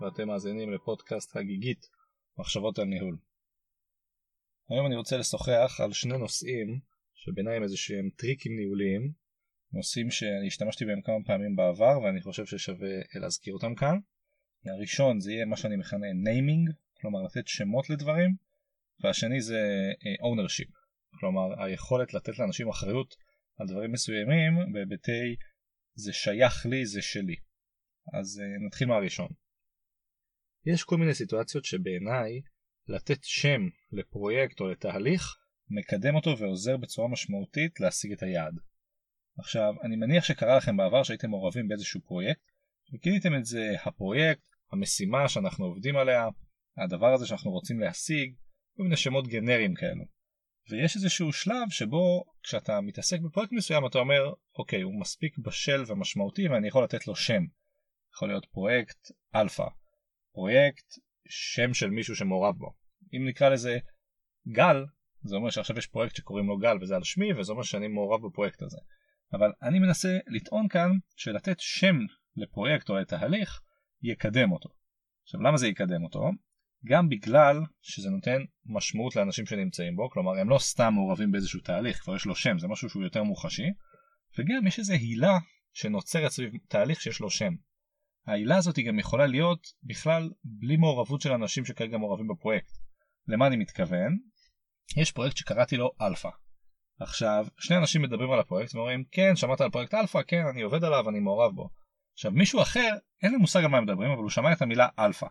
ואתם מאזינים לפודקאסט הגיגית מחשבות על ניהול. היום אני רוצה לשוחח על שני נושאים שבעיניי הם איזה שהם טריקים ניהוליים, נושאים שאני השתמשתי בהם כמה פעמים בעבר ואני חושב ששווה להזכיר אותם כאן. הראשון זה יהיה מה שאני מכנה naming, כלומר לתת שמות לדברים, והשני זה ownership, כלומר היכולת לתת לאנשים אחריות על דברים מסוימים בהיבטי זה שייך לי, זה שלי. אז uh, נתחיל מהראשון. יש כל מיני סיטואציות שבעיניי לתת שם לפרויקט או לתהליך מקדם אותו ועוזר בצורה משמעותית להשיג את היעד. עכשיו, אני מניח שקרה לכם בעבר שהייתם מעורבים באיזשהו פרויקט, וכיניתם את זה הפרויקט, המשימה שאנחנו עובדים עליה, הדבר הזה שאנחנו רוצים להשיג, כל מיני שמות גנריים כאלו. ויש איזשהו שלב שבו כשאתה מתעסק בפרויקט מסוים אתה אומר אוקיי הוא מספיק בשל ומשמעותי ואני יכול לתת לו שם. יכול להיות פרויקט אלפא, פרויקט שם של מישהו שמעורב בו. אם נקרא לזה גל זה אומר שעכשיו יש פרויקט שקוראים לו גל וזה על שמי וזה אומר שאני מעורב בפרויקט הזה. אבל אני מנסה לטעון כאן שלתת שם לפרויקט או לתהליך יקדם אותו. עכשיו למה זה יקדם אותו? גם בגלל שזה נותן משמעות לאנשים שנמצאים בו, כלומר הם לא סתם מעורבים באיזשהו תהליך, כבר יש לו שם, זה משהו שהוא יותר מוחשי, וגם יש איזו הילה שנוצרת סביב תהליך שיש לו שם. ההילה הזאת היא גם יכולה להיות בכלל בלי מעורבות של אנשים שכרגע מעורבים בפרויקט. למה אני מתכוון? יש פרויקט שקראתי לו אלפא. עכשיו, שני אנשים מדברים על הפרויקט ואומרים, כן, שמעת על פרויקט אלפא, כן, אני עובד עליו, אני מעורב בו. עכשיו, מישהו אחר, אין לי מושג על מה הם מדברים, אבל הוא שמע את המילה אלפא.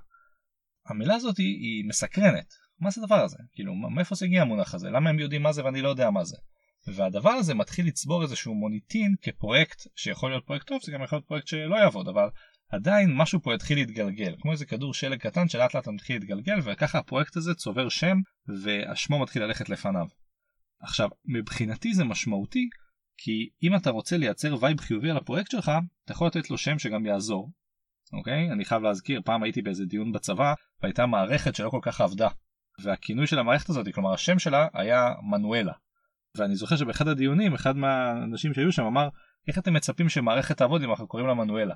המילה הזאת היא, היא מסקרנת. מה זה הדבר הזה? כאילו, מאיפה זה הגיע המונח הזה? למה הם יודעים מה זה ואני לא יודע מה זה? והדבר הזה מתחיל לצבור איזשהו מוניטין כפרויקט שיכול להיות פרויקט טוב, זה גם יכול להיות פרויקט שלא יעבוד, אבל עדיין משהו פה יתחיל להתגלגל, כמו איזה כדור שלג קטן שלאט לאט מתחיל להתגלגל, וככה הפרויקט הזה צובר שם, ושמו מתחיל ללכת לפניו. עכשיו, מבחינתי זה משמעותי, כי אם אתה רוצה לייצר vibe חיובי על הפרויקט שלך, אתה יכול לתת לו שם שגם יעזור, אוקיי? אני חייב להזכיר, פעם הייתי באיזה דיון בצבא, והייתה מערכת שלא כל כך עבדה. והכינוי של המערכת הזאת, כלומר השם שלה היה מנואלה. ואני זוכר שבאחד הדיונים, אחד מהאנשים שהיו שם אמר, איך אתם מצפים שמערכת תעבוד אם אנחנו קוראים לה מנואלה?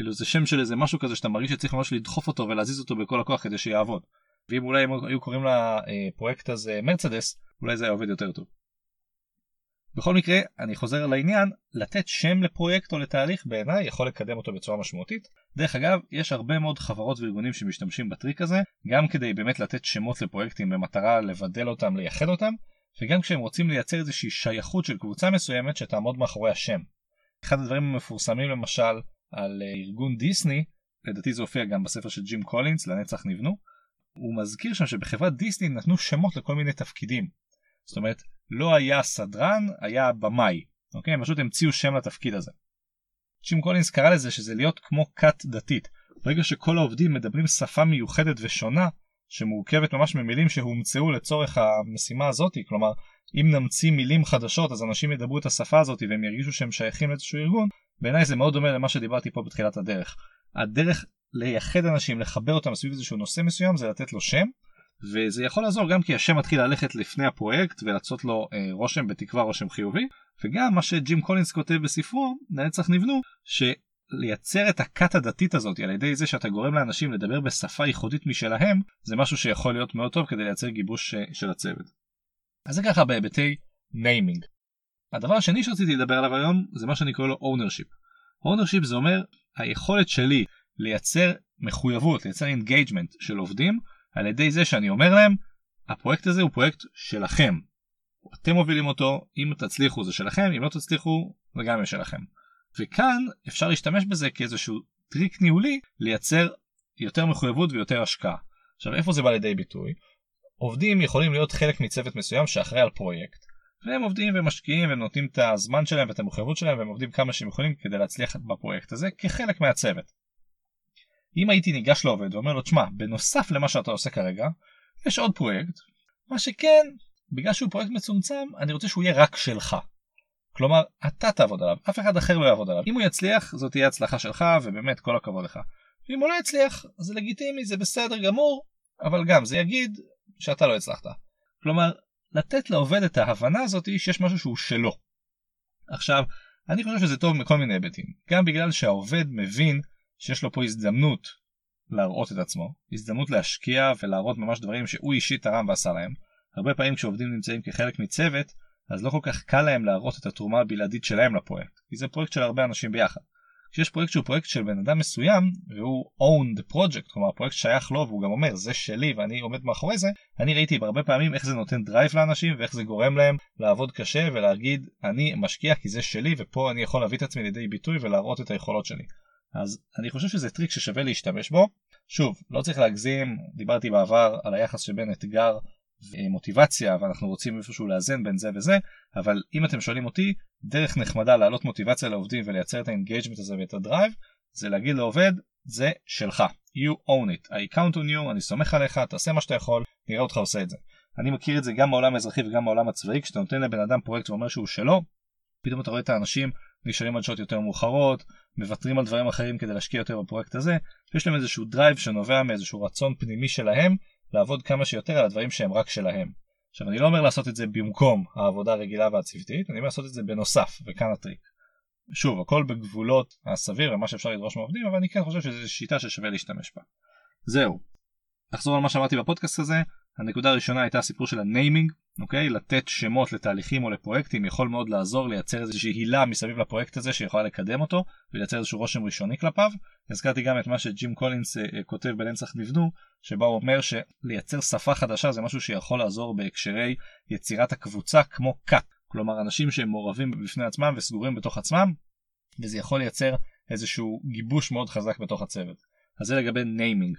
כאילו זה שם של איזה משהו כזה שאתה מרגיש שצריך ממש לדחוף אותו ולהזיז אותו בכל הכוח כדי שיעבוד. ואם אולי הם היו קוראים לפרויקט הזה מרצדס, אולי זה היה עובד יותר טוב. בכל מקרה, אני חוזר לעניין, לתת שם לפרויקט או לתהליך בעיניי יכול לקדם אותו בצורה משמעותית. דרך אגב, יש הרבה מאוד חברות וארגונים שמשתמשים בטריק הזה, גם כדי באמת לתת שמות לפרויקטים במטרה לבדל אותם, לייחד אותם, וגם כשהם רוצים לייצר איזושהי שייכות של קבוצה מסוימת שתעמוד מאחורי השם. אחד הדברים המפורסמים למשל על אה, ארגון דיסני, לדעתי זה הופיע גם בספר של ג'ים קולינס, לנצח נבנו, הוא מזכיר שם שבחברת דיסני נתנו שמות לכל מיני תפקידים. זאת אומרת, לא היה סדרן, היה במאי. אוקיי? הם פשוט המציאו שם לתפקיד הזה. ג'ים קולינס קרא לזה שזה להיות כמו כת דתית. ברגע שכל העובדים מדברים שפה מיוחדת ושונה, שמורכבת ממש ממילים שהומצאו לצורך המשימה הזאת, כלומר, אם נמציא מילים חדשות אז אנשים ידברו את השפה הזאת והם ירגישו שהם שייכים לאיזשהו ארגון, בעיניי זה מאוד דומה למה שדיברתי פה בתחילת הדרך. הדרך לייחד אנשים, לחבר אותם סביב איזשהו נושא מסוים זה לתת לו שם, וזה יכול לעזור גם כי השם מתחיל ללכת לפני הפרויקט ולעשות לו אה, רושם בתקווה רושם חיובי וגם מה שג'ים קולינס כותב בספרו לנצח נבנו שלייצר את הכת הדתית הזאת על ידי זה שאתה גורם לאנשים לדבר בשפה ייחודית משלהם זה משהו שיכול להיות מאוד טוב כדי לייצר גיבוש אה, של הצוות. אז זה ככה בהיבטי naming. הדבר השני שרציתי לדבר עליו היום זה מה שאני קורא לו ownership. ownership זה אומר היכולת שלי לייצר מחויבות, לייצר engagement של עובדים על ידי זה שאני אומר להם הפרויקט הזה הוא פרויקט שלכם. אתם מובילים אותו, אם תצליחו זה שלכם, אם לא תצליחו זה גם יהיה שלכם. וכאן אפשר להשתמש בזה כאיזשהו טריק ניהולי לייצר יותר מחויבות ויותר השקעה. עכשיו איפה זה בא לידי ביטוי? עובדים יכולים להיות חלק מצוות מסוים שאחראי על פרויקט והם עובדים ומשקיעים והם נותנים את הזמן שלהם ואת המחויבות שלהם והם עובדים כמה שהם יכולים כדי להצליח בפרויקט הזה כחלק מהצוות. אם הייתי ניגש לעובד ואומר לו, תשמע, בנוסף למה שאתה עושה כרגע, יש עוד פרויקט, מה שכן, בגלל שהוא פרויקט מצומצם, אני רוצה שהוא יהיה רק שלך. כלומר, אתה תעבוד עליו, אף אחד אחר לא יעבוד עליו. אם הוא יצליח, זאת תהיה הצלחה שלך, ובאמת כל הכבוד לך. אם הוא לא יצליח, זה לגיטימי, זה בסדר גמור, אבל גם זה יגיד שאתה לא הצלחת. כלומר, לתת לעובד את ההבנה הזאת שיש משהו שהוא שלו. עכשיו, אני חושב שזה טוב מכל מיני היבטים. גם בגלל שהעובד מבין שיש לו פה הזדמנות להראות את עצמו, הזדמנות להשקיע ולהראות ממש דברים שהוא אישית תרם ועשה להם. הרבה פעמים כשעובדים נמצאים כחלק מצוות, אז לא כל כך קל להם להראות את התרומה הבלעדית שלהם לפרויקט, כי זה פרויקט של הרבה אנשים ביחד. כשיש פרויקט שהוא פרויקט של בן אדם מסוים והוא own the project כלומר הפרויקט שייך לו והוא גם אומר זה שלי ואני עומד מאחורי זה אני ראיתי בהרבה פעמים איך זה נותן drive לאנשים ואיך זה גורם להם לעבוד קשה ולהגיד אני משקיע כי זה שלי ופה אני יכול להביא את עצמי לידי ביטוי ולהראות את היכולות שלי. אז אני חושב שזה טריק ששווה להשתמש בו. שוב לא צריך להגזים דיברתי בעבר על היחס שבין אתגר ומוטיבציה ואנחנו רוצים איפשהו לאזן בין זה וזה אבל אם אתם שואלים אותי דרך נחמדה להעלות מוטיבציה לעובדים ולייצר את ה engagement הזה ואת ה drive זה להגיד לעובד זה שלך. You own it. I count on you. אני סומך עליך. תעשה מה שאתה יכול. נראה אותך עושה את זה. אני מכיר את זה גם בעולם האזרחי וגם בעולם הצבאי. כשאתה נותן לבן אדם פרויקט ואומר שהוא שלו פתאום אתה רואה את האנשים נשארים עד שעות יותר מאוחרות מוותרים על דברים אחרים כדי להשקיע יותר בפרויקט הזה. יש להם איזשהו drive שנובע מאיזשהו רצון פנימי שלהם לעבוד כמה שיותר על הדברים שהם רק שלהם. עכשיו אני לא אומר לעשות את זה במקום העבודה הרגילה והצוותית, אני אומר לעשות את זה בנוסף, וכאן הטריק. שוב, הכל בגבולות הסביר ומה שאפשר לדרוש מעובדים, אבל אני כן חושב שזו שיטה ששווה להשתמש בה. זהו. נחזור על מה שאמרתי בפודקאסט הזה, הנקודה הראשונה הייתה הסיפור של ה naming, אוקיי? לתת שמות לתהליכים או לפרויקטים יכול מאוד לעזור לייצר איזושהי הילה מסביב לפרויקט הזה שיכולה לקדם אותו ולייצר איזשהו רושם ראשוני כלפיו. הזכרתי גם את מה שג'ים קולינס אה, אה, כותב בלנצח נבנו, שבה הוא אומר שלייצר שפה חדשה זה משהו שיכול לעזור בהקשרי יצירת הקבוצה כמו cult. כלומר אנשים שהם מעורבים בפני עצמם וסגורים בתוך עצמם, וזה יכול לייצר איזשהו גיבוש מאוד חזק בתוך הצוות. אז זה לגבי naming.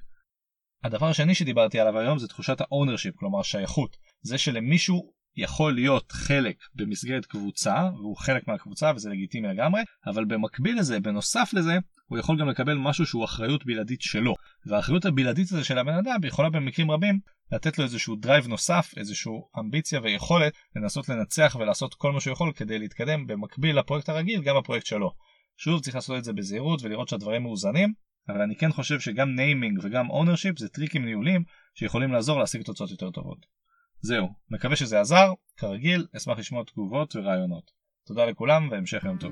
הדבר השני שדיברתי עליו היום זה תחושת ה ownership, כלומר השייכות. זה שלמישהו יכול להיות חלק במסגרת קבוצה, והוא חלק מהקבוצה וזה לגיטימי לגמרי, אבל במקביל לזה, בנוסף לזה, הוא יכול גם לקבל משהו שהוא אחריות בלעדית שלו. והאחריות הבלעדית הזו של הבן אדם יכולה במקרים רבים לתת לו איזשהו drive נוסף, איזשהו אמביציה ויכולת לנסות לנצח ולעשות כל מה שהוא יכול כדי להתקדם במקביל לפרויקט הרגיל, גם הפרויקט שלו. שוב צריך לעשות את זה בזהירות ולראות שהדברים מאוזנים, אבל אני כן חושב שגם naming וגם ownership זה טריקים ניהולים שיכולים לעזור להשיג תוצאות יותר טובות. זהו, מקווה שזה עזר, כרגיל, אשמח לשמוע תגובות ורעיונות. תודה לכולם והמשך יום טוב.